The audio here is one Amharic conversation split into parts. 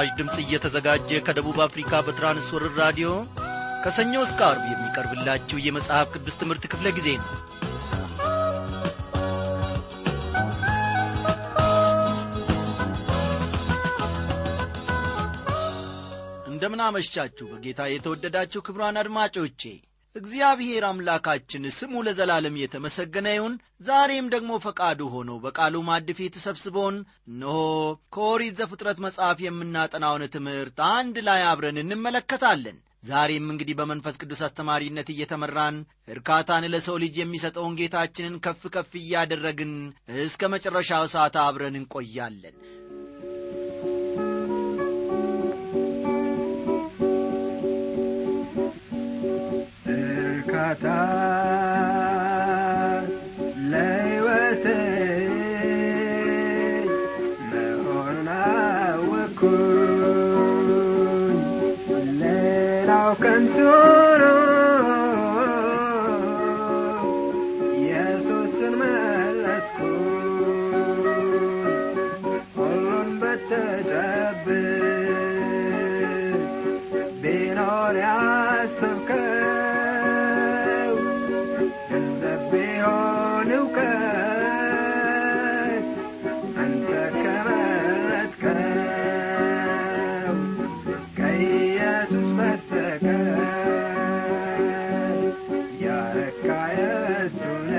ይህ ምስራች ድምፅ እየተዘጋጀ ከደቡብ አፍሪካ በትራንስወርር ራዲዮ ከሰኞ እስከ አርብ የሚቀርብላችሁ የመጽሐፍ ቅዱስ ትምህርት ክፍለ ጊዜ ነው። እንደምናመሻችሁ በጌታ የተወደዳችሁ ክብሯን አድማጮቼ እግዚአብሔር አምላካችን ስሙ ለዘላለም የተመሰገነ ይሁን። ዛሬም ደግሞ ፈቃዱ ሆኖ በቃሉ ማድ ፊት ሰብስቦን እነሆ ከኦሪት ዘፍጥረት መጽሐፍ የምናጠናውን ትምህርት አንድ ላይ አብረን እንመለከታለን። ዛሬም እንግዲህ በመንፈስ ቅዱስ አስተማሪነት እየተመራን እርካታን ለሰው ልጅ የሚሰጠውን ጌታችንን ከፍ ከፍ እያደረግን እስከ መጨረሻው ሰዓት አብረን እንቆያለን da काया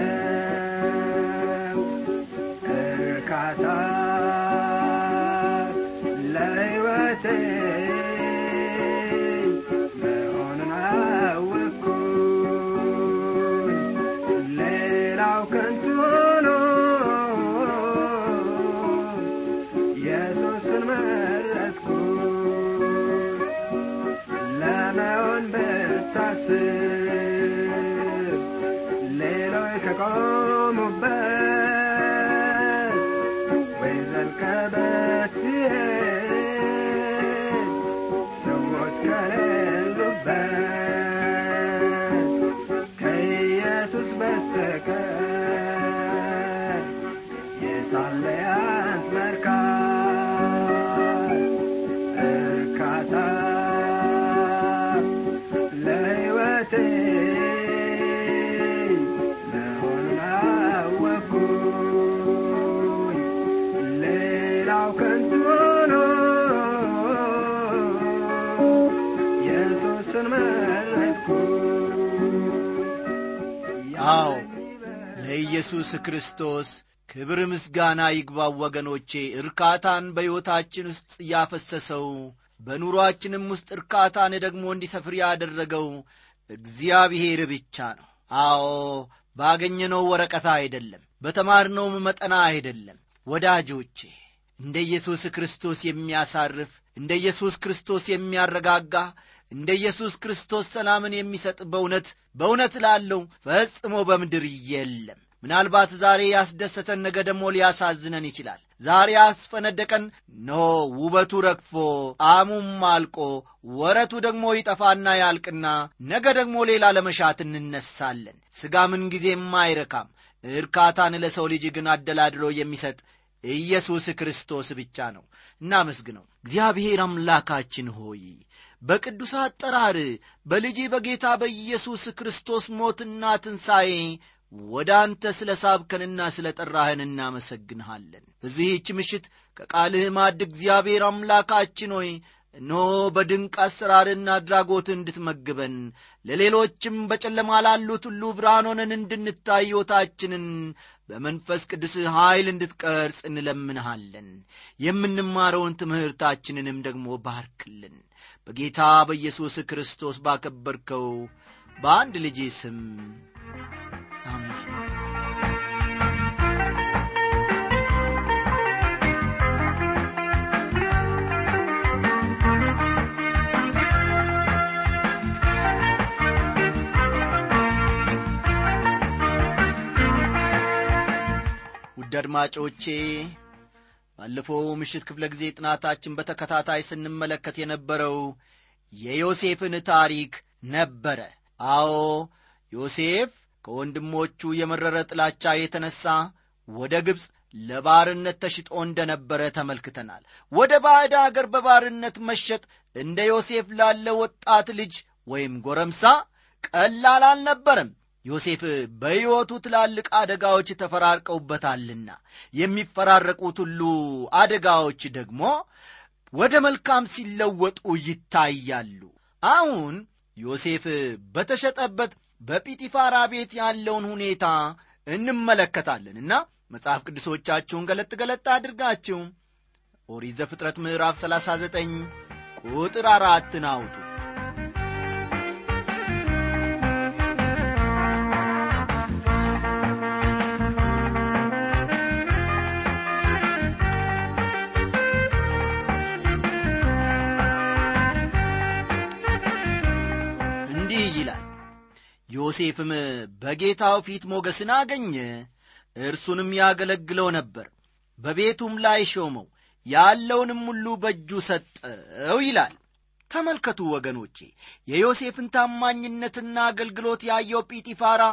አዎ ለኢየሱስ ክርስቶስ ክብር ምስጋና ይግባው ወገኖቼ። እርካታን በሕይወታችን ውስጥ ያፈሰሰው በኑሮአችንም ውስጥ እርካታን ደግሞ እንዲሰፍር ያደረገው እግዚአብሔር ብቻ ነው። አዎ ባገኘነው ወረቀታ አይደለም በተማርነውም መጠና አይደለም። ወዳጆቼ እንደ ኢየሱስ ክርስቶስ የሚያሳርፍ እንደ ኢየሱስ ክርስቶስ የሚያረጋጋ እንደ ኢየሱስ ክርስቶስ ሰላምን የሚሰጥ በእውነት በእውነት ላለው ፈጽሞ በምድር የለም ምናልባት ዛሬ ያስደሰተን ነገ ደግሞ ሊያሳዝነን ይችላል። ዛሬ ያስፈነደቀን ኖ ውበቱ ረግፎ ጣዕሙም አልቆ ወረቱ ደግሞ ይጠፋና ያልቅና ነገ ደግሞ ሌላ ለመሻት እንነሳለን። ሥጋ ምን ጊዜም አይረካም። እርካታን ለሰው ልጅ ግን አደላድሎ የሚሰጥ ኢየሱስ ክርስቶስ ብቻ ነው። እናመስግነው። እግዚአብሔር አምላካችን ሆይ በቅዱስ አጠራር በልጅ በጌታ በኢየሱስ ክርስቶስ ሞትና ትንሣኤ ወደ አንተ ስለ ሳብከንና ስለ ጠራህን እናመሰግንሃለን። በዚህች ምሽት ከቃልህ ማድ እግዚአብሔር አምላካችን ሆይ እነሆ በድንቅ አሰራርና አድራጎት እንድትመግበን ለሌሎችም በጨለማ ላሉት ሁሉ ብርሃን ሆነን በመንፈስ ቅዱስ ኀይል እንድትቀርጽ እንለምንሃለን። የምንማረውን ትምህርታችንንም ደግሞ ባርክልን። በጌታ በኢየሱስ ክርስቶስ ባከበርከው በአንድ ልጅ ስም ውድ አድማጮቼ ባለፈው ምሽት ክፍለ ጊዜ ጥናታችን በተከታታይ ስንመለከት የነበረው የዮሴፍን ታሪክ ነበረ። አዎ ዮሴፍ ከወንድሞቹ የመረረ ጥላቻ የተነሣ ወደ ግብፅ ለባርነት ተሽጦ እንደነበረ ተመልክተናል። ወደ ባዕድ አገር በባርነት መሸጥ እንደ ዮሴፍ ላለ ወጣት ልጅ ወይም ጎረምሳ ቀላል አልነበረም። ዮሴፍ በሕይወቱ ትላልቅ አደጋዎች ተፈራርቀውበታልና የሚፈራረቁት ሁሉ አደጋዎች ደግሞ ወደ መልካም ሲለወጡ ይታያሉ። አሁን ዮሴፍ በተሸጠበት በጲጢፋራ ቤት ያለውን ሁኔታ እንመለከታለንና መጽሐፍ ቅዱሶቻችሁን ገለጥ ገለጥ አድርጋችሁ ኦሪት ዘፍጥረት ምዕራፍ 39 ቁጥር አራትን አውጡ ዮሴፍም በጌታው ፊት ሞገስን አገኘ። እርሱንም ያገለግለው ነበር። በቤቱም ላይ ሾመው ያለውንም ሁሉ በእጁ ሰጠው ይላል። ተመልከቱ ወገኖቼ የዮሴፍን ታማኝነትና አገልግሎት ያየው ጲጢፋራ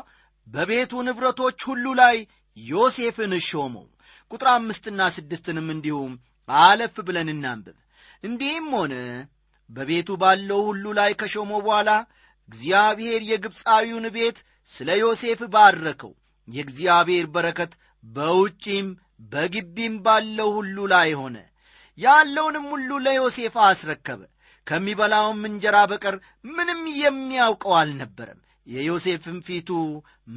በቤቱ ንብረቶች ሁሉ ላይ ዮሴፍን ሾመው። ቁጥር አምስትና ስድስትንም እንዲሁም አለፍ ብለን እናንብብ። እንዲህም ሆነ በቤቱ ባለው ሁሉ ላይ ከሾመው በኋላ እግዚአብሔር የግብፃዊውን ቤት ስለ ዮሴፍ ባረከው። የእግዚአብሔር በረከት በውጪም በግቢም ባለው ሁሉ ላይ ሆነ። ያለውንም ሁሉ ለዮሴፍ አስረከበ። ከሚበላውም እንጀራ በቀር ምንም የሚያውቀው አልነበረም። የዮሴፍም ፊቱ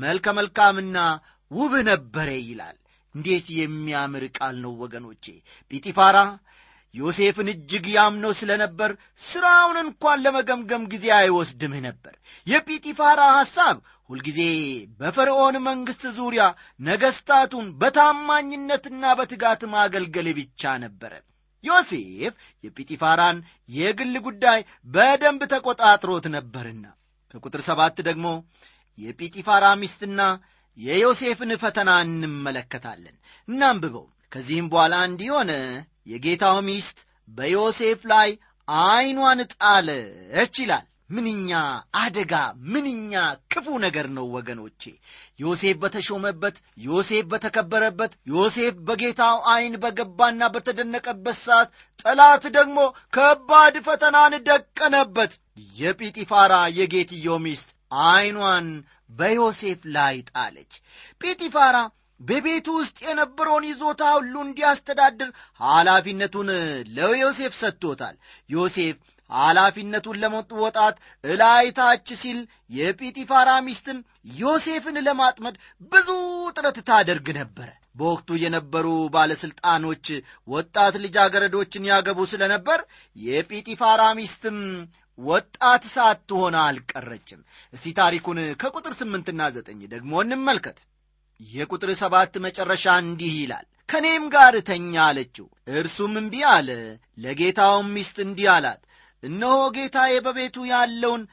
መልከ መልካምና ውብ ነበረ ይላል። እንዴት የሚያምር ቃል ነው ወገኖቼ! ጲጢፋራ ዮሴፍን እጅግ ያምነው ስለ ነበር ሥራውን እንኳን ለመገምገም ጊዜ አይወስድም ነበር። የጲጢፋራ ሐሳብ ሁልጊዜ በፈርዖን መንግሥት ዙሪያ ነገሥታቱን በታማኝነትና በትጋት ማገልገል ብቻ ነበረ። ዮሴፍ የጲጢፋራን የግል ጉዳይ በደንብ ተቆጣጥሮት ነበርና ከቁጥር ሰባት ደግሞ የጲጢፋራ ሚስትና የዮሴፍን ፈተና እንመለከታለን። እናንብበው። ከዚህም በኋላ እንዲህ ሆነ የጌታው ሚስት በዮሴፍ ላይ ዐይኗን ጣለች ይላል። ምንኛ አደጋ ምንኛ ክፉ ነገር ነው ወገኖቼ! ዮሴፍ በተሾመበት ዮሴፍ በተከበረበት ዮሴፍ በጌታው ዐይን በገባና በተደነቀበት ሰዓት ጠላት ደግሞ ከባድ ፈተናን ደቀነበት። የጲጢፋራ የጌትዮ ሚስት ዐይኗን በዮሴፍ ላይ ጣለች። ጲጢፋራ በቤቱ ውስጥ የነበረውን ይዞታ ሁሉ እንዲያስተዳድር ኃላፊነቱን ለዮሴፍ ሰጥቶታል። ዮሴፍ ኃላፊነቱን ለመወጣት እላይታች ሲል የጲጢፋራ ሚስትም ዮሴፍን ለማጥመድ ብዙ ጥረት ታደርግ ነበረ። በወቅቱ የነበሩ ባለሥልጣኖች ወጣት ልጃገረዶችን ያገቡ ስለ ነበር የጲጢፋራ ሚስትም ወጣት ሳትሆን አልቀረችም። እስቲ ታሪኩን ከቁጥር ስምንትና ዘጠኝ ደግሞ እንመልከት የቁጥር ሰባት መጨረሻ እንዲህ ይላል። ከእኔም ጋር ተኛ አለችው። እርሱም እምቢ አለ ለጌታውም ሚስት እንዲህ አላት እነሆ ጌታዬ በቤቱ ያለውን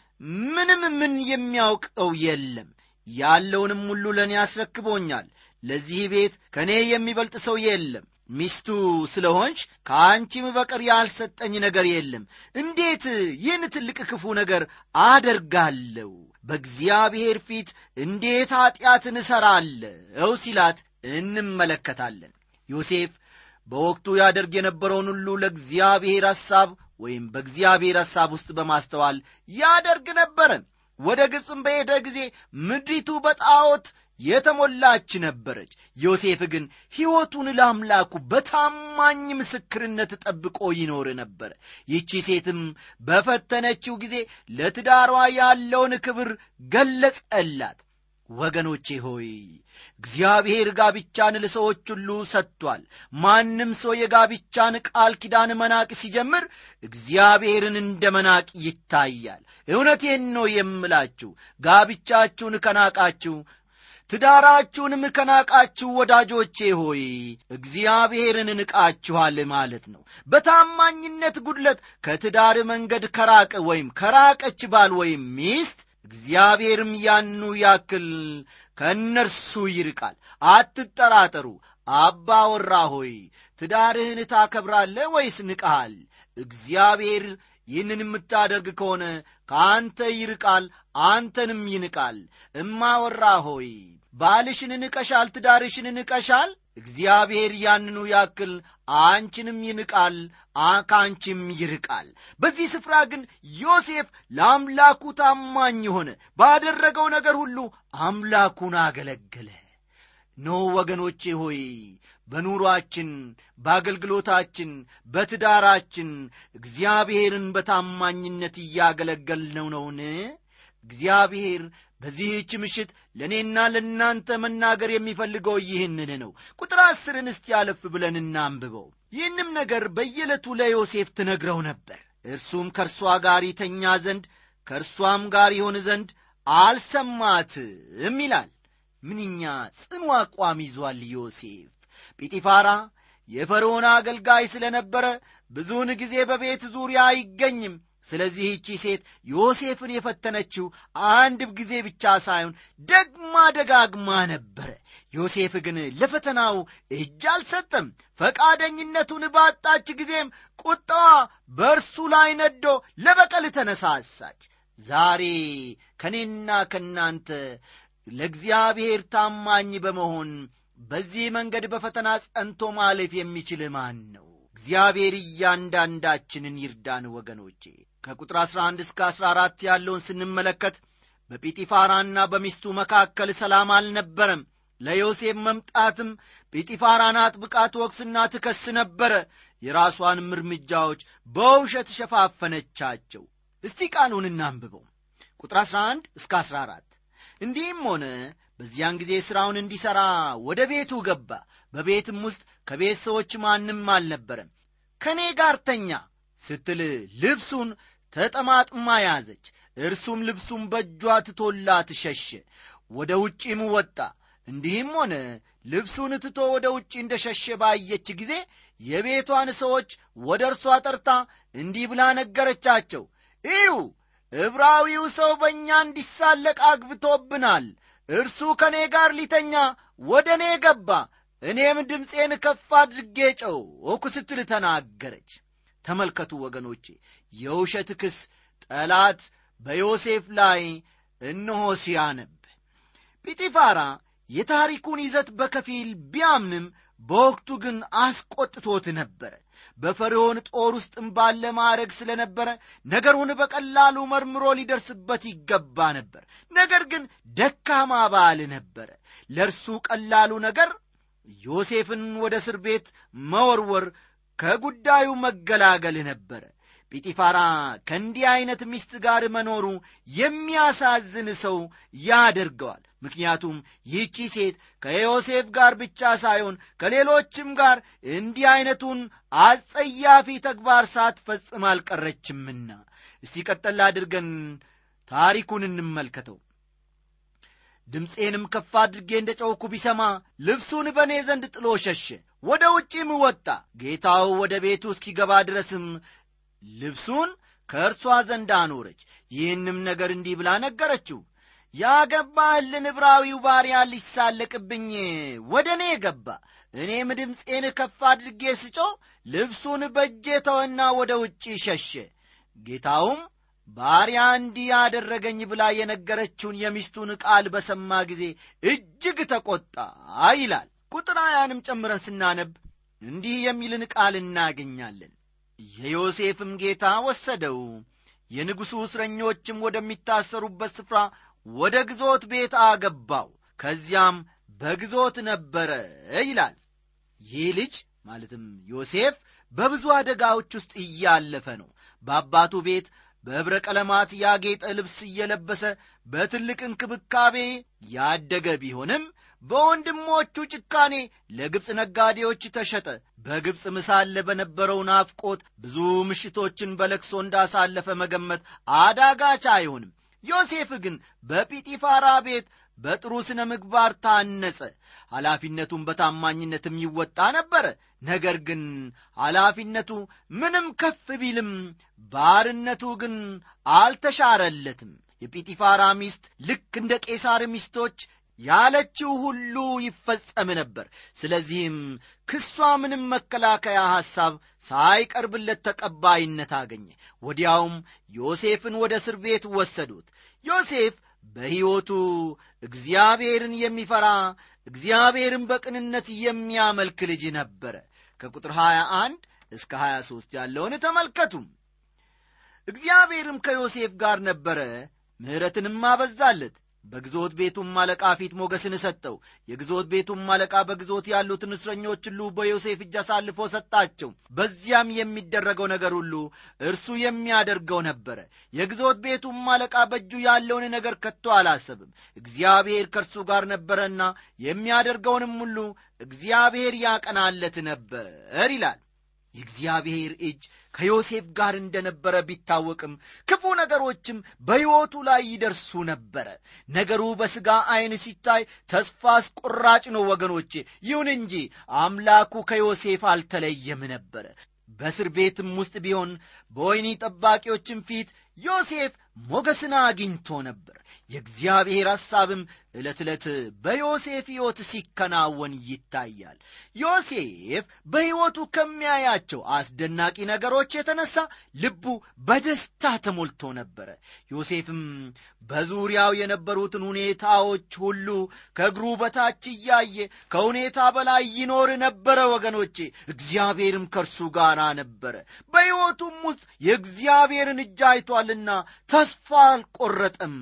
ምንም ምን የሚያውቀው የለም። ያለውንም ሁሉ ለእኔ አስረክቦኛል። ለዚህ ቤት ከእኔ የሚበልጥ ሰው የለም። ሚስቱ ስለ ሆንሽ ከአንቺም በቀር ያልሰጠኝ ነገር የለም። እንዴት ይህን ትልቅ ክፉ ነገር አደርጋለሁ በእግዚአብሔር ፊት እንዴት ኀጢአትን እሠራለሁ ሲላት እንመለከታለን። ዮሴፍ በወቅቱ ያደርግ የነበረውን ሁሉ ለእግዚአብሔር ሐሳብ ወይም በእግዚአብሔር ሐሳብ ውስጥ በማስተዋል ያደርግ ነበረ። ወደ ግብፅም በሄደ ጊዜ ምድሪቱ በጣዖት የተሞላች ነበረች። ዮሴፍ ግን ሕይወቱን ለአምላኩ በታማኝ ምስክርነት ጠብቆ ይኖር ነበረ ይቺ ሴትም በፈተነችው ጊዜ ለትዳሯ ያለውን ክብር ገለጸላት። ወገኖቼ ሆይ እግዚአብሔር ጋብቻን ለሰዎች ሁሉ ሰጥቷል። ማንም ሰው የጋብቻን ቃል ኪዳን መናቅ ሲጀምር እግዚአብሔርን እንደ መናቅ ይታያል። እውነቴን ነው የምላችሁ ጋብቻችሁን ከናቃችሁ ትዳራችሁንም ከናቃችሁ ወዳጆቼ ሆይ እግዚአብሔርን ንቃችኋል ማለት ነው። በታማኝነት ጉድለት ከትዳር መንገድ ከራቀ ወይም ከራቀች ባል ወይም ሚስት እግዚአብሔርም ያኑ ያክል ከእነርሱ ይርቃል። አትጠራጠሩ። አባ ወራ ሆይ ትዳርህን ታከብራለህ ወይስ ንቀሃል? እግዚአብሔር ይህንን የምታደርግ ከሆነ ከአንተ ይርቃል አንተንም ይንቃል። እማወራ ሆይ ባልሽን ንቀሻል ትዳርሽን ንቀሻል። እግዚአብሔር ያንኑ ያክል አንቺንም ይንቃል ከአንቺም ይርቃል። በዚህ ስፍራ ግን ዮሴፍ ለአምላኩ ታማኝ ሆነ። ባደረገው ነገር ሁሉ አምላኩን አገለገለ። ኖ ወገኖቼ ሆይ በኑሯችን በአገልግሎታችን በትዳራችን እግዚአብሔርን በታማኝነት እያገለገልነው ነውን? እግዚአብሔር በዚህች ምሽት ለእኔና ለእናንተ መናገር የሚፈልገው ይህንን ነው። ቁጥር አስርን እስቲ ያለፍ ብለን እናንብበው። ይህንም ነገር በየዕለቱ ለዮሴፍ ትነግረው ነበር። እርሱም ከእርሷ ጋር ይተኛ ዘንድ ከእርሷም ጋር ይሆን ዘንድ አልሰማትም ይላል። ምንኛ ጽኑ አቋም ይዟል ዮሴፍ። ጲጢፋራ የፈርዖን አገልጋይ ስለ ነበረ ብዙውን ጊዜ በቤት ዙሪያ አይገኝም ስለዚህ ይቺ ሴት ዮሴፍን የፈተነችው አንድ ጊዜ ብቻ ሳይሆን ደግማ ደጋግማ ነበረ። ዮሴፍ ግን ለፈተናው እጅ አልሰጠም። ፈቃደኝነቱን ባጣች ጊዜም ቁጣዋ በእርሱ ላይ ነዶ ለበቀል ተነሳሳች። ዛሬ ከእኔና ከእናንተ ለእግዚአብሔር ታማኝ በመሆን በዚህ መንገድ በፈተና ጸንቶ ማለፍ የሚችል ማን ነው? እግዚአብሔር እያንዳንዳችንን ይርዳን ወገኖቼ ከቁጥር 11 እስከ 14 ያለውን ስንመለከት በጲጢፋራና በሚስቱ መካከል ሰላም አልነበረም። ለዮሴፍ መምጣትም ጲጢፋራን አጥብቃ ትወቅስና ትከስ ነበረ። የራሷንም እርምጃዎች በውሸት ሸፋፈነቻቸው። እስቲ ቃሉን እናንብበው። ቁጥር 11 እስከ 14 እንዲህም ሆነ። በዚያን ጊዜ ሥራውን እንዲሠራ ወደ ቤቱ ገባ። በቤትም ውስጥ ከቤት ሰዎች ማንም አልነበረም። ከእኔ ጋር ተኛ ስትል ልብሱን ተጠማጥማ ያዘች። እርሱም ልብሱን በእጇ ትቶላት ሸሸ ወደ ውጪም ወጣ። እንዲህም ሆነ። ልብሱን ትቶ ወደ ውጪ እንደ ሸሸ ባየች ጊዜ የቤቷን ሰዎች ወደ እርሷ ጠርታ እንዲህ ብላ ነገረቻቸው። እዩ ዕብራዊው ሰው በእኛ እንዲሳለቅ አግብቶብናል። እርሱ ከእኔ ጋር ሊተኛ ወደ እኔ ገባ። እኔም ድምፄን ከፍ አድርጌ ጮኽኩ ስትል ተናገረች ተመልከቱ ወገኖቼ የውሸት ክስ ጠላት በዮሴፍ ላይ እነሆ ሲያነብ። ጲጢፋራ የታሪኩን ይዘት በከፊል ቢያምንም በወቅቱ ግን አስቆጥቶት ነበረ በፈርዖን ጦር ውስጥም ባለ ማዕረግ ስለ ነበረ ነገሩን በቀላሉ መርምሮ ሊደርስበት ይገባ ነበር። ነገር ግን ደካማ ባል ነበረ ለእርሱ ቀላሉ ነገር ዮሴፍን ወደ እስር ቤት መወርወር ከጉዳዩ መገላገል ነበረ። ጲጢፋራ ከእንዲህ ዐይነት ሚስት ጋር መኖሩ የሚያሳዝን ሰው ያደርገዋል። ምክንያቱም ይህቺ ሴት ከዮሴፍ ጋር ብቻ ሳይሆን ከሌሎችም ጋር እንዲህ ዐይነቱን አጸያፊ ተግባር ሳትፈጽም አልቀረችምና። እስቲ ቀጠል አድርገን ታሪኩን እንመልከተው ድምፄንም ከፍ አድርጌ እንደ ጨውኩ ቢሰማ ልብሱን በእኔ ዘንድ ጥሎ ሸሸ። ወደ ውጪም ወጣ። ጌታው ወደ ቤቱ እስኪገባ ድረስም ልብሱን ከእርሷ ዘንድ አኖረች። ይህንም ነገር እንዲህ ብላ ነገረችው። ያገባህልን ዕብራዊው ባሪያ ሊሳለቅብኝ ወደ እኔ ገባ። እኔም ድምፄን ከፍ አድርጌ ስጮ ልብሱን በእጄ ተወና ወደ ውጪ ሸሸ። ጌታውም ባሪያ እንዲህ ያደረገኝ ብላ የነገረችውን የሚስቱን ቃል በሰማ ጊዜ እጅግ ተቈጣ ይላል። ቁጥር ሀያንም ጨምረን ስናነብ እንዲህ የሚልን ቃል እናገኛለን። የዮሴፍም ጌታ ወሰደው የንጉሡ እስረኞችም ወደሚታሰሩበት ስፍራ ወደ ግዞት ቤት አገባው ከዚያም በግዞት ነበረ ይላል። ይህ ልጅ ማለትም ዮሴፍ በብዙ አደጋዎች ውስጥ እያለፈ ነው። በአባቱ ቤት በኅብረ ቀለማት ያጌጠ ልብስ እየለበሰ በትልቅ እንክብካቤ ያደገ ቢሆንም በወንድሞቹ ጭካኔ ለግብፅ ነጋዴዎች ተሸጠ። በግብፅ ምሳለ በነበረው ናፍቆት ብዙ ምሽቶችን በለክሶ እንዳሳለፈ መገመት አዳጋች አይሆንም። ዮሴፍ ግን በጲጢፋራ ቤት በጥሩ ስነ ምግባር ታነጸ። ኃላፊነቱን በታማኝነትም ይወጣ ነበረ ነገር ግን ኃላፊነቱ ምንም ከፍ ቢልም ባርነቱ ግን አልተሻረለትም። የጲጢፋራ ሚስት ልክ እንደ ቄሳር ሚስቶች ያለችው ሁሉ ይፈጸም ነበር። ስለዚህም ክሷ ምንም መከላከያ ሐሳብ ሳይቀርብለት ተቀባይነት አገኘ። ወዲያውም ዮሴፍን ወደ እስር ቤት ወሰዱት። ዮሴፍ በሕይወቱ እግዚአብሔርን የሚፈራ እግዚአብሔርን በቅንነት የሚያመልክ ልጅ ነበረ። ከቁጥር 21 እስከ 23 ያለውን ተመልከቱም። እግዚአብሔርም ከዮሴፍ ጋር ነበረ ምሕረትንም አበዛለት በግዞት ቤቱም አለቃ ፊት ሞገስን ሰጠው። የግዞት ቤቱም አለቃ በግዞት ያሉትን እስረኞች ሁሉ በዮሴፍ እጅ አሳልፎ ሰጣቸው። በዚያም የሚደረገው ነገር ሁሉ እርሱ የሚያደርገው ነበረ። የግዞት ቤቱም አለቃ በእጁ ያለውን ነገር ከቶ አላሰብም። እግዚአብሔር ከእርሱ ጋር ነበረና የሚያደርገውንም ሁሉ እግዚአብሔር ያቀናለት ነበር ይላል የእግዚአብሔር እጅ ከዮሴፍ ጋር እንደነበረ ቢታወቅም ክፉ ነገሮችም በሕይወቱ ላይ ይደርሱ ነበረ። ነገሩ በሥጋ ዐይን ሲታይ ተስፋ አስቆራጭ ነው ወገኖቼ። ይሁን እንጂ አምላኩ ከዮሴፍ አልተለየም ነበረ በእስር ቤትም ውስጥ ቢሆን በወይኒ ጠባቂዎችም ፊት ዮሴፍ ሞገስን አግኝቶ ነበር። የእግዚአብሔር ሐሳብም ዕለት ዕለት በዮሴፍ ሕይወት ሲከናወን ይታያል። ዮሴፍ በሕይወቱ ከሚያያቸው አስደናቂ ነገሮች የተነሳ ልቡ በደስታ ተሞልቶ ነበረ። ዮሴፍም በዙሪያው የነበሩትን ሁኔታዎች ሁሉ ከእግሩ በታች እያየ ከሁኔታ በላይ ይኖር ነበረ ወገኖቼ እግዚአብሔርም ከእርሱ ጋር ነበረ። በሕይወቱም ውስጥ የእግዚአብሔርን እጅ አይቷልና ተስፋ አልቆረጠም።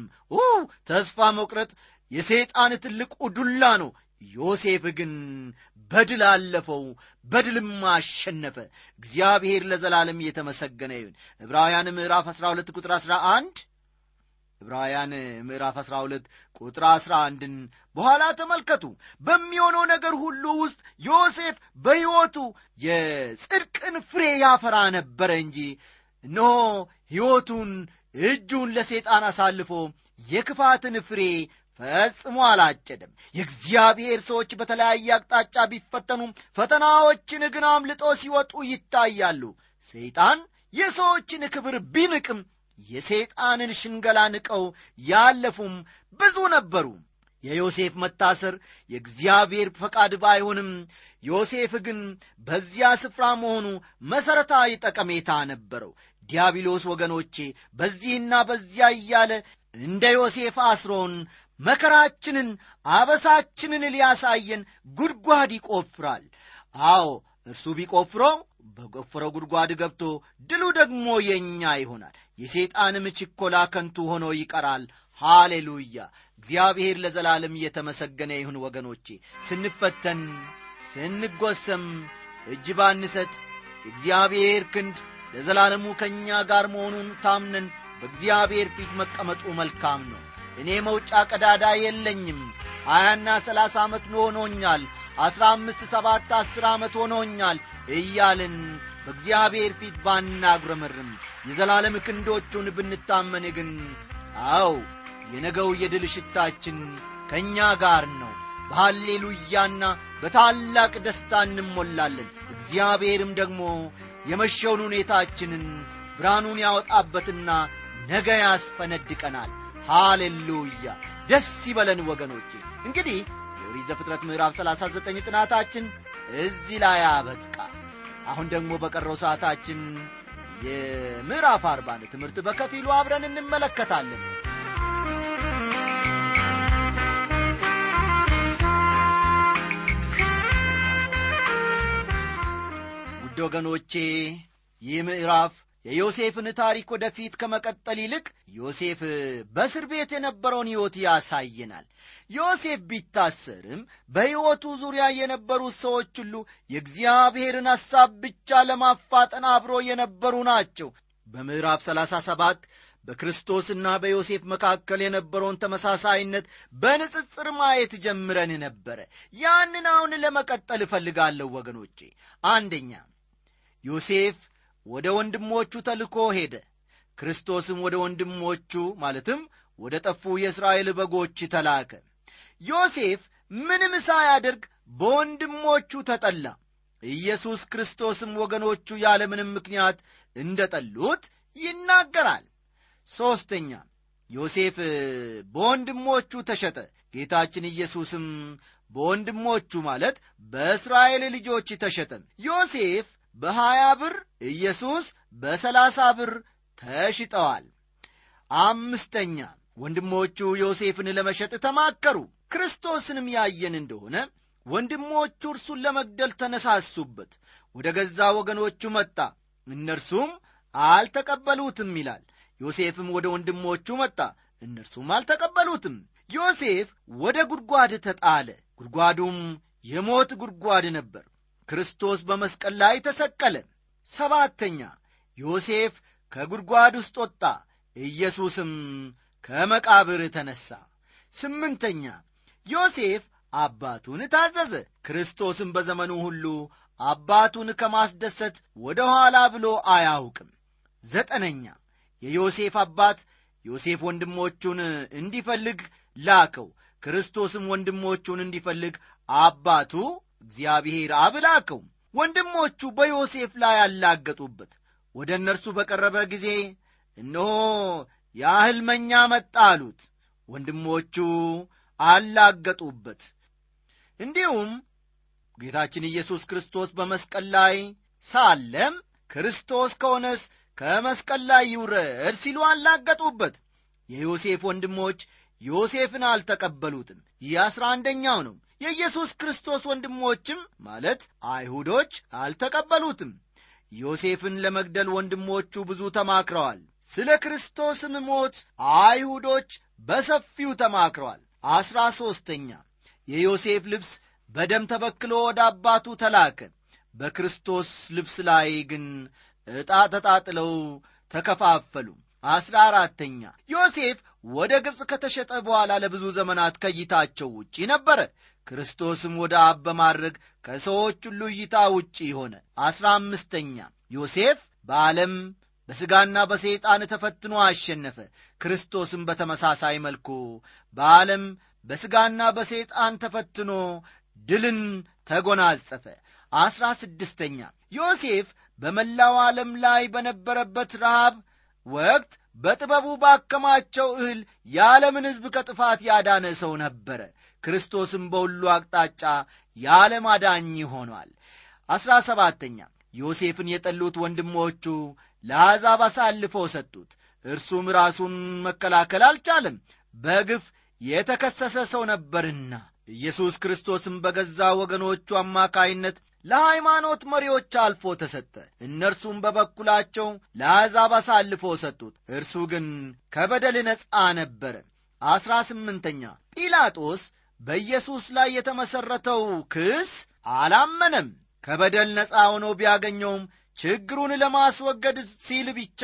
ተስፋ መቁረጥ የሰይጣን ትልቁ ዱላ ነው። ዮሴፍ ግን በድል አለፈው በድልም አሸነፈ። እግዚአብሔር ለዘላለም እየተመሰገነ ይሁን። ዕብራውያን ምዕራፍ 12 ቁጥር 11 ዕብራውያን ምዕራፍ 12 ቁጥር 11ን በኋላ ተመልከቱ። በሚሆነው ነገር ሁሉ ውስጥ ዮሴፍ በሕይወቱ የጽድቅን ፍሬ ያፈራ ነበረ እንጂ እነሆ ሕይወቱን እጁን ለሰይጣን አሳልፎ የክፋትን ፍሬ ፈጽሞ አላጨደም። የእግዚአብሔር ሰዎች በተለያየ አቅጣጫ ቢፈተኑም ፈተናዎችን ግን አምልጦ ሲወጡ ይታያሉ። ሰይጣን የሰዎችን ክብር ቢንቅም የሰይጣንን ሽንገላ ንቀው ያለፉም ብዙ ነበሩ። የዮሴፍ መታሰር የእግዚአብሔር ፈቃድ ባይሆንም ዮሴፍ ግን በዚያ ስፍራ መሆኑ መሠረታዊ ጠቀሜታ ነበረው ዲያብሎስ ወገኖቼ በዚህና በዚያ እያለ እንደ ዮሴፍ አስሮን መከራችንን አበሳችንን ሊያሳየን ጉድጓድ ይቆፍራል። አዎ እርሱ ቢቆፍረው በቆፈረው ጉድጓድ ገብቶ ድሉ ደግሞ የእኛ ይሆናል። የሰይጣንም ችኮላ ከንቱ ሆኖ ይቀራል። ሃሌሉያ! እግዚአብሔር ለዘላለም እየተመሰገነ ይሁን ወገኖቼ። ስንፈተን ስንጎሰም እጅ ባንሰጥ እግዚአብሔር ክንድ ለዘላለሙ ከእኛ ጋር መሆኑን ታምነን በእግዚአብሔር ፊት መቀመጡ መልካም ነው። እኔ መውጫ ቀዳዳ የለኝም። ሀያና ሰላሳ ዓመት ሆኖኛል። አሥራ አምስት ሰባት አሥር ዓመት ሆኖኛል እያልን በእግዚአብሔር ፊት ባናጉረመርም የዘላለም ክንዶቹን ብንታመን ግን አው የነገው የድል ሽታችን ከእኛ ጋር ነው። በሃሌሉያና በታላቅ ደስታ እንሞላለን። እግዚአብሔርም ደግሞ የመሸውን ሁኔታችንን ብርሃኑን ያወጣበትና ነገ ያስፈነድቀናል። ሃሌሉያ! ደስ ይበለን ወገኖቼ። እንግዲህ የኦሪት ዘፍጥረት ምዕራፍ 39 ጥናታችን እዚህ ላይ አበቃ። አሁን ደግሞ በቀረው ሰዓታችን የምዕራፍ አርባን ትምህርት በከፊሉ አብረን እንመለከታለን ውድ ወገኖቼ ይህ ምዕራፍ የዮሴፍን ታሪክ ወደፊት ከመቀጠል ይልቅ ዮሴፍ በእስር ቤት የነበረውን ሕይወት ያሳየናል። ዮሴፍ ቢታሰርም በሕይወቱ ዙሪያ የነበሩት ሰዎች ሁሉ የእግዚአብሔርን ሐሳብ ብቻ ለማፋጠን አብሮ የነበሩ ናቸው። በምዕራፍ 37 በክርስቶስና በዮሴፍ መካከል የነበረውን ተመሳሳይነት በንጽጽር ማየት ጀምረን ነበረ። ያንን አሁን ለመቀጠል እፈልጋለሁ ወገኖቼ። አንደኛ ዮሴፍ ወደ ወንድሞቹ ተልኮ ሄደ። ክርስቶስም ወደ ወንድሞቹ ማለትም ወደ ጠፉ የእስራኤል በጎች ተላከ። ዮሴፍ ምንም ሳያደርግ በወንድሞቹ ተጠላ። ኢየሱስ ክርስቶስም ወገኖቹ ያለምንም ምክንያት እንደ ጠሉት ይናገራል። ሦስተኛ ዮሴፍ በወንድሞቹ ተሸጠ። ጌታችን ኢየሱስም በወንድሞቹ ማለት በእስራኤል ልጆች ተሸጠ። ዮሴፍ በሀያ ብር ኢየሱስ በሰላሳ ብር ተሽጠዋል። አምስተኛ ወንድሞቹ ዮሴፍን ለመሸጥ ተማከሩ። ክርስቶስንም ያየን እንደሆነ ወንድሞቹ እርሱን ለመግደል ተነሳሱበት። ወደ ገዛ ወገኖቹ መጣ እነርሱም አልተቀበሉትም ይላል። ዮሴፍም ወደ ወንድሞቹ መጣ እነርሱም አልተቀበሉትም። ዮሴፍ ወደ ጉድጓድ ተጣለ። ጉድጓዱም የሞት ጉድጓድ ነበር ክርስቶስ በመስቀል ላይ ተሰቀለ። ሰባተኛ ዮሴፍ ከጉድጓድ ውስጥ ወጣ። ኢየሱስም ከመቃብር ተነሣ ስምንተኛ ዮሴፍ አባቱን ታዘዘ። ክርስቶስም በዘመኑ ሁሉ አባቱን ከማስደሰት ወደ ኋላ ብሎ አያውቅም። ዘጠነኛ የዮሴፍ አባት ዮሴፍ ወንድሞቹን እንዲፈልግ ላከው። ክርስቶስም ወንድሞቹን እንዲፈልግ አባቱ እግዚአብሔር አብ ላከው። ወንድሞቹ በዮሴፍ ላይ አላገጡበት። ወደ እነርሱ በቀረበ ጊዜ እነሆ የሕልመኛ መጣ አሉት። ወንድሞቹ አላገጡበት። እንዲሁም ጌታችን ኢየሱስ ክርስቶስ በመስቀል ላይ ሳለም ክርስቶስ ከሆነስ ከመስቀል ላይ ይውረድ ሲሉ አላገጡበት። የዮሴፍ ወንድሞች ዮሴፍን አልተቀበሉትም። ይህ አሥራ አንደኛው ነው የኢየሱስ ክርስቶስ ወንድሞችም ማለት አይሁዶች አልተቀበሉትም። ዮሴፍን ለመግደል ወንድሞቹ ብዙ ተማክረዋል። ስለ ክርስቶስም ሞት አይሁዶች በሰፊው ተማክረዋል። አሥራ ሦስተኛ የዮሴፍ ልብስ በደም ተበክሎ ወደ አባቱ ተላከ። በክርስቶስ ልብስ ላይ ግን ዕጣ ተጣጥለው ተከፋፈሉ። አሥራ አራተኛ ዮሴፍ ወደ ግብፅ ከተሸጠ በኋላ ለብዙ ዘመናት ከእይታቸው ውጪ ነበረ። ክርስቶስም ወደ አብ በማድረግ ከሰዎች ሁሉ እይታ ውጪ ሆነ። አሥራ አምስተኛ ዮሴፍ በዓለም በሥጋና በሰይጣን ተፈትኖ አሸነፈ። ክርስቶስም በተመሳሳይ መልኩ በዓለም በሥጋና በሰይጣን ተፈትኖ ድልን ተጎናጸፈ። አሥራ ስድስተኛ ዮሴፍ በመላው ዓለም ላይ በነበረበት ረሃብ ወቅት በጥበቡ ባከማቸው እህል የዓለምን ሕዝብ ከጥፋት ያዳነ ሰው ነበረ። ክርስቶስም በሁሉ አቅጣጫ የዓለም አዳኝ ሆኗል። አሥራ ሰባተኛ ዮሴፍን የጠሉት ወንድሞቹ ለአሕዛብ አሳልፈው ሰጡት። እርሱም ራሱን መከላከል አልቻለም። በግፍ የተከሰሰ ሰው ነበርና ኢየሱስ ክርስቶስም በገዛ ወገኖቹ አማካይነት ለሃይማኖት መሪዎች አልፎ ተሰጠ። እነርሱም በበኩላቸው ለአሕዛብ አሳልፎ ሰጡት። እርሱ ግን ከበደል ነፃ ነበረ። አሥራ ስምንተኛ ጲላጦስ በኢየሱስ ላይ የተመሠረተው ክስ አላመነም። ከበደል ነፃ ሆኖ ቢያገኘውም ችግሩን ለማስወገድ ሲል ብቻ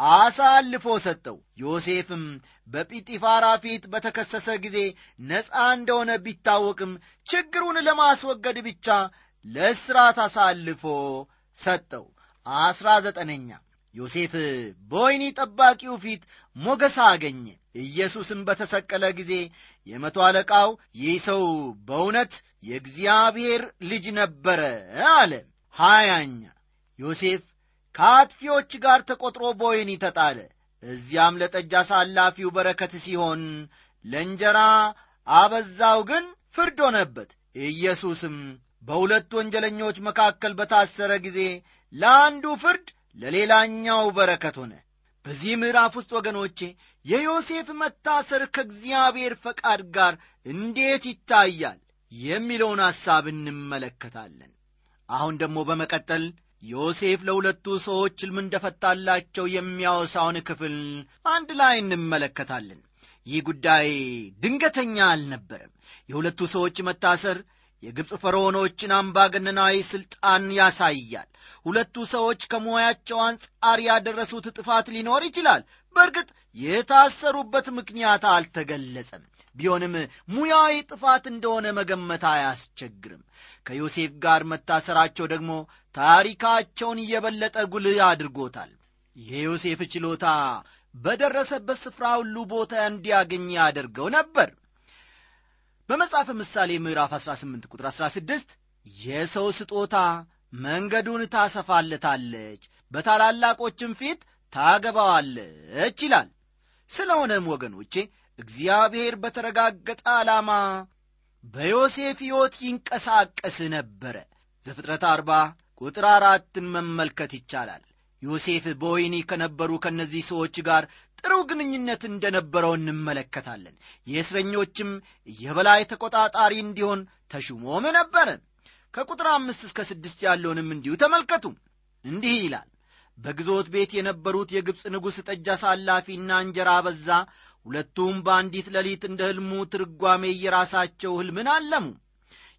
አሳልፎ ሰጠው። ዮሴፍም በጲጢፋራ ፊት በተከሰሰ ጊዜ ነፃ እንደሆነ ቢታወቅም ችግሩን ለማስወገድ ብቻ ለእስራት አሳልፎ ሰጠው። አስራ ዘጠነኛ ዮሴፍ በወይኒ ጠባቂው ፊት ሞገስ አገኘ። ኢየሱስም በተሰቀለ ጊዜ የመቶ አለቃው ይህ ሰው በእውነት የእግዚአብሔር ልጅ ነበረ አለ። ሀያኛ ዮሴፍ ከአጥፊዎች ጋር ተቈጥሮ በወይኒ ተጣለ። እዚያም ለጠጅ አሳላፊው በረከት ሲሆን ለእንጀራ አበዛው ግን ፍርድ ሆነበት። ኢየሱስም በሁለት ወንጀለኞች መካከል በታሰረ ጊዜ ለአንዱ ፍርድ ለሌላኛው በረከት ሆነ። በዚህ ምዕራፍ ውስጥ ወገኖቼ የዮሴፍ መታሰር ከእግዚአብሔር ፈቃድ ጋር እንዴት ይታያል የሚለውን ሐሳብ እንመለከታለን። አሁን ደግሞ በመቀጠል ዮሴፍ ለሁለቱ ሰዎች ሕልም እንደፈታላቸው የሚያወሳውን ክፍል አንድ ላይ እንመለከታለን። ይህ ጉዳይ ድንገተኛ አልነበረም። የሁለቱ ሰዎች መታሰር የግብፅ ፈርዖኖችን አምባገነናዊ ሥልጣን ያሳያል። ሁለቱ ሰዎች ከሙያቸው አንጻር ያደረሱት ጥፋት ሊኖር ይችላል። በእርግጥ የታሰሩበት ምክንያት አልተገለጸም። ቢሆንም ሙያዊ ጥፋት እንደሆነ መገመት አያስቸግርም። ከዮሴፍ ጋር መታሰራቸው ደግሞ ታሪካቸውን እየበለጠ ጉልህ አድርጎታል። የዮሴፍ ችሎታ በደረሰበት ስፍራ ሁሉ ቦታ እንዲያገኝ ያደርገው ነበር በመጽሐፈ ምሳሌ ምዕራፍ 18 ቁጥር 16 የሰው ስጦታ መንገዱን ታሰፋለታለች በታላላቆችም ፊት ታገባዋለች ይላል። ስለሆነም ወገኖቼ እግዚአብሔር በተረጋገጠ ዓላማ በዮሴፍ ሕይወት ይንቀሳቀስ ነበረ። ዘፍጥረት አርባ ቁጥር አራትን መመልከት ይቻላል ዮሴፍ በወይኒ ከነበሩ ከእነዚህ ሰዎች ጋር ጥሩ ግንኙነት እንደነበረው እንመለከታለን። የእስረኞችም የበላይ ተቆጣጣሪ እንዲሆን ተሹሞም ነበረ ከቁጥር አምስት እስከ ስድስት ያለውንም እንዲሁ ተመልከቱ። እንዲህ ይላል በግዞት ቤት የነበሩት የግብፅ ንጉሥ ጠጅ አሳላፊና እንጀራ በዛ። ሁለቱም በአንዲት ሌሊት እንደ ሕልሙ ትርጓሜ የራሳቸው ሕልምን አለሙ።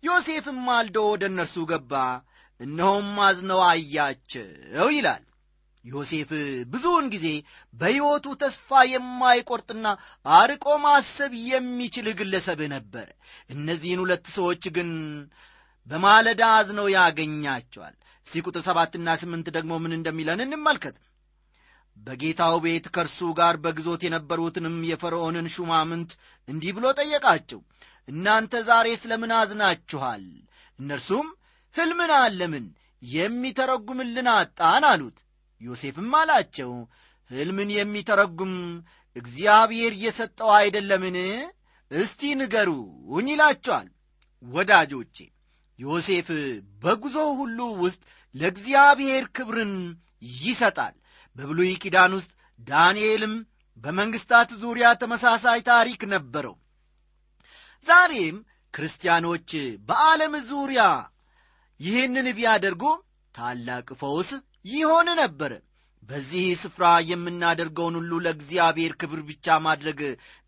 ዮሴፍም ማልዶ ወደ እነርሱ ገባ። እነሆም አዝነው አያቸው ይላል ዮሴፍ ብዙውን ጊዜ በሕይወቱ ተስፋ የማይቆርጥና አርቆ ማሰብ የሚችል ግለሰብ ነበር። እነዚህን ሁለት ሰዎች ግን በማለዳ አዝነው ያገኛቸዋል። እስቲ ቁጥር ሰባትና ስምንት ደግሞ ምን እንደሚለን እንመልከት። በጌታው ቤት ከእርሱ ጋር በግዞት የነበሩትንም የፈርዖንን ሹማምንት እንዲህ ብሎ ጠየቃቸው። እናንተ ዛሬ ስለምን አዝናችኋል? እነርሱም ሕልምን አለምን? የሚተረጉምልን አጣን አሉት ዮሴፍም አላቸው ሕልምን የሚተረጉም እግዚአብሔር የሰጠው አይደለምን? እስቲ ንገሩኝ ይላቸዋል። ወዳጆቼ ዮሴፍ በጉዞ ሁሉ ውስጥ ለእግዚአብሔር ክብርን ይሰጣል። በብሉይ ኪዳን ውስጥ ዳንኤልም በመንግሥታት ዙሪያ ተመሳሳይ ታሪክ ነበረው። ዛሬም ክርስቲያኖች በዓለም ዙሪያ ይህንን ቢያደርጉ ታላቅ ፈውስ ይሆን ነበረ በዚህ ስፍራ የምናደርገውን ሁሉ ለእግዚአብሔር ክብር ብቻ ማድረግ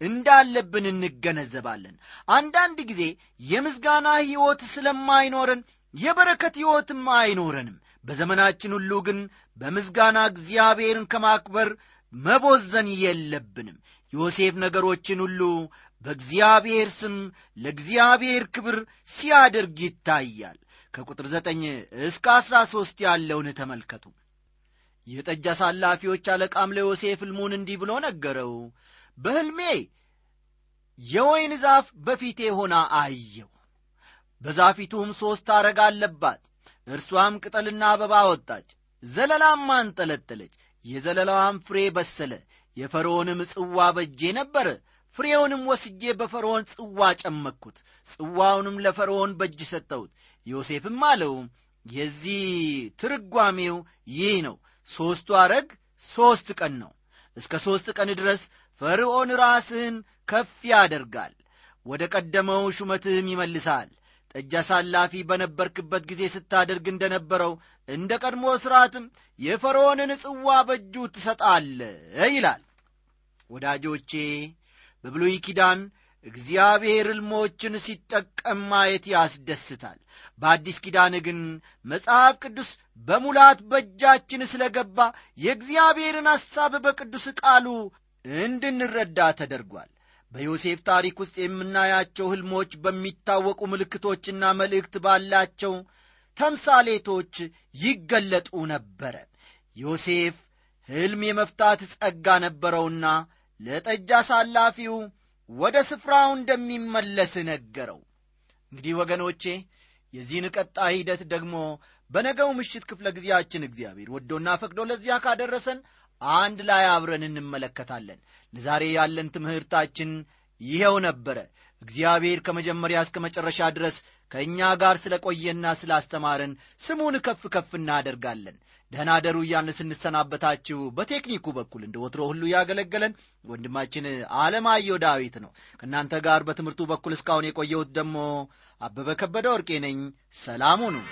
እንዳለብን እንገነዘባለን። አንዳንድ ጊዜ የምስጋና ሕይወት ስለማይኖረን የበረከት ሕይወትም አይኖረንም። በዘመናችን ሁሉ ግን በምስጋና እግዚአብሔርን ከማክበር መቦዘን የለብንም። ዮሴፍ ነገሮችን ሁሉ በእግዚአብሔር ስም ለእግዚአብሔር ክብር ሲያደርግ ይታያል ከቁጥር ዘጠኝ እስከ አሥራ ሦስት ያለውን ተመልከቱ። የጠጅ አሳላፊዎች አለቃም ለዮሴፍ ሕልሙን እንዲህ ብሎ ነገረው። በሕልሜ የወይን ዛፍ በፊቴ ሆና አየው በዛፊቱም ሦስት አረግ አለባት። እርሷም ቅጠልና አበባ ወጣች ዘለላም አንጠለጠለች የዘለላዋም ፍሬ በሰለ የፈርዖንም ጽዋ በጄ ነበረ ፍሬውንም ወስጄ በፈርዖን ጽዋ ጨመቅኩት ጽዋውንም ለፈርዖን በእጅ ሰጠሁት። ዮሴፍም አለው የዚህ ትርጓሜው ይህ ነው። ሦስቱ አረግ ሦስት ቀን ነው። እስከ ሦስት ቀን ድረስ ፈርዖን ራስህን ከፍ ያደርጋል ወደ ቀደመው ሹመትህም ይመልሳል። ጠጅ አሳላፊ በነበርክበት ጊዜ ስታደርግ እንደ ነበረው እንደ ቀድሞ ሥርዓትም የፈርዖንን ጽዋ በእጁ ትሰጣለ ይላል። ወዳጆቼ በብሉይ ኪዳን እግዚአብሔር ሕልሞችን ሲጠቀም ማየት ያስደስታል። በአዲስ ኪዳን ግን መጽሐፍ ቅዱስ በሙላት በእጃችን ስለ ገባ የእግዚአብሔርን ሐሳብ በቅዱስ ቃሉ እንድንረዳ ተደርጓል። በዮሴፍ ታሪክ ውስጥ የምናያቸው ሕልሞች በሚታወቁ ምልክቶችና መልእክት ባላቸው ተምሳሌቶች ይገለጡ ነበረ። ዮሴፍ ሕልም የመፍታት ጸጋ ነበረውና ለጠጅ አሳላፊው ወደ ስፍራው እንደሚመለስ ነገረው። እንግዲህ ወገኖቼ የዚህን ቀጣይ ሂደት ደግሞ በነገው ምሽት ክፍለ ጊዜያችን እግዚአብሔር ወዶና ፈቅዶ ለዚያ ካደረሰን አንድ ላይ አብረን እንመለከታለን። ለዛሬ ያለን ትምህርታችን ይኸው ነበረ። እግዚአብሔር ከመጀመሪያ እስከ መጨረሻ ድረስ ከእኛ ጋር ስለ ቆየና ስላስተማረን ስሙን ከፍ ከፍ እናደርጋለን። ደህና ደሩ እያልን ስንሰናበታችሁ በቴክኒኩ በኩል እንደ ወትሮ ሁሉ ያገለገለን ወንድማችን አለማየሁ ዳዊት ነው። ከእናንተ ጋር በትምህርቱ በኩል እስካሁን የቆየሁት ደግሞ አበበ ከበደ ወርቄ ነኝ። ሰላሙ ነው